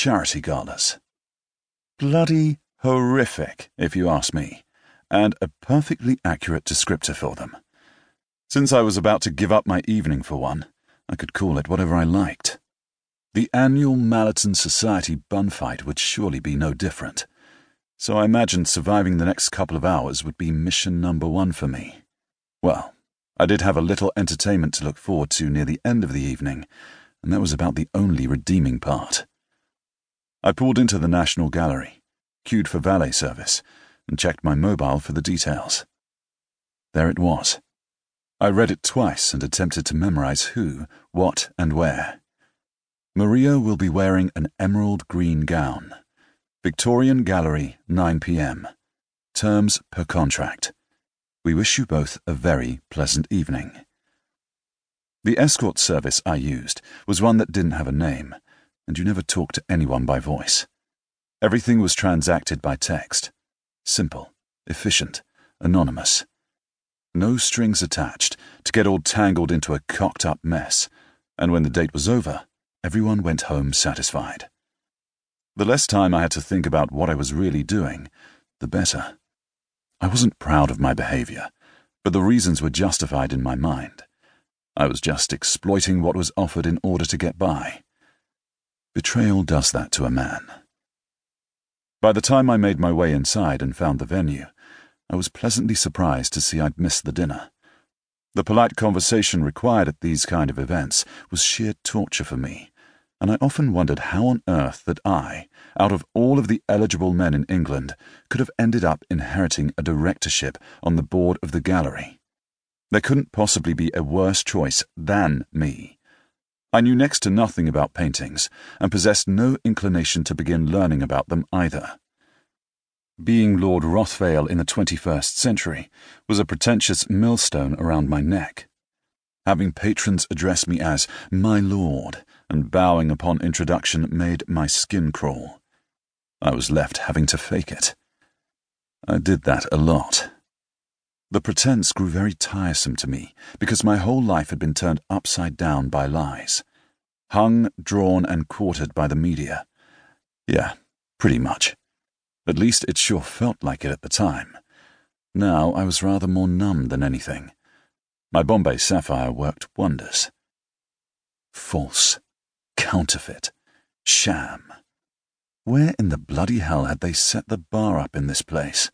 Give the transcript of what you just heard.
charity galas. Bloody horrific, if you ask me, and a perfectly accurate descriptor for them. Since I was about to give up my evening for one, I could call it whatever I liked. The annual Mallerton Society bun fight would surely be no different, so I imagined surviving the next couple of hours would be mission number one for me. Well, I did have a little entertainment to look forward to near the end of the evening, and that was about the only redeeming part. I pulled into the National Gallery, queued for valet service, and checked my mobile for the details. There it was. I read it twice and attempted to memorize who, what, and where. Maria will be wearing an emerald green gown. Victorian Gallery, 9 p.m. Terms per contract. We wish you both a very pleasant evening. The escort service I used was one that didn't have a name, and you never talked to anyone by voice. Everything was transacted by text. Simple, efficient, anonymous. No strings attached to get all tangled into a cocked up mess, and when the date was over, Everyone went home satisfied. The less time I had to think about what I was really doing, the better. I wasn't proud of my behavior, but the reasons were justified in my mind. I was just exploiting what was offered in order to get by. Betrayal does that to a man. By the time I made my way inside and found the venue, I was pleasantly surprised to see I'd missed the dinner. The polite conversation required at these kind of events was sheer torture for me, and I often wondered how on earth that I, out of all of the eligible men in England, could have ended up inheriting a directorship on the board of the gallery. There couldn't possibly be a worse choice than me. I knew next to nothing about paintings, and possessed no inclination to begin learning about them either. Being Lord Rothvale in the 21st century was a pretentious millstone around my neck. Having patrons address me as my lord and bowing upon introduction made my skin crawl. I was left having to fake it. I did that a lot. The pretense grew very tiresome to me because my whole life had been turned upside down by lies. Hung, drawn, and quartered by the media. Yeah, pretty much. At least it sure felt like it at the time. Now I was rather more numb than anything. My Bombay sapphire worked wonders. False. Counterfeit. Sham. Where in the bloody hell had they set the bar up in this place?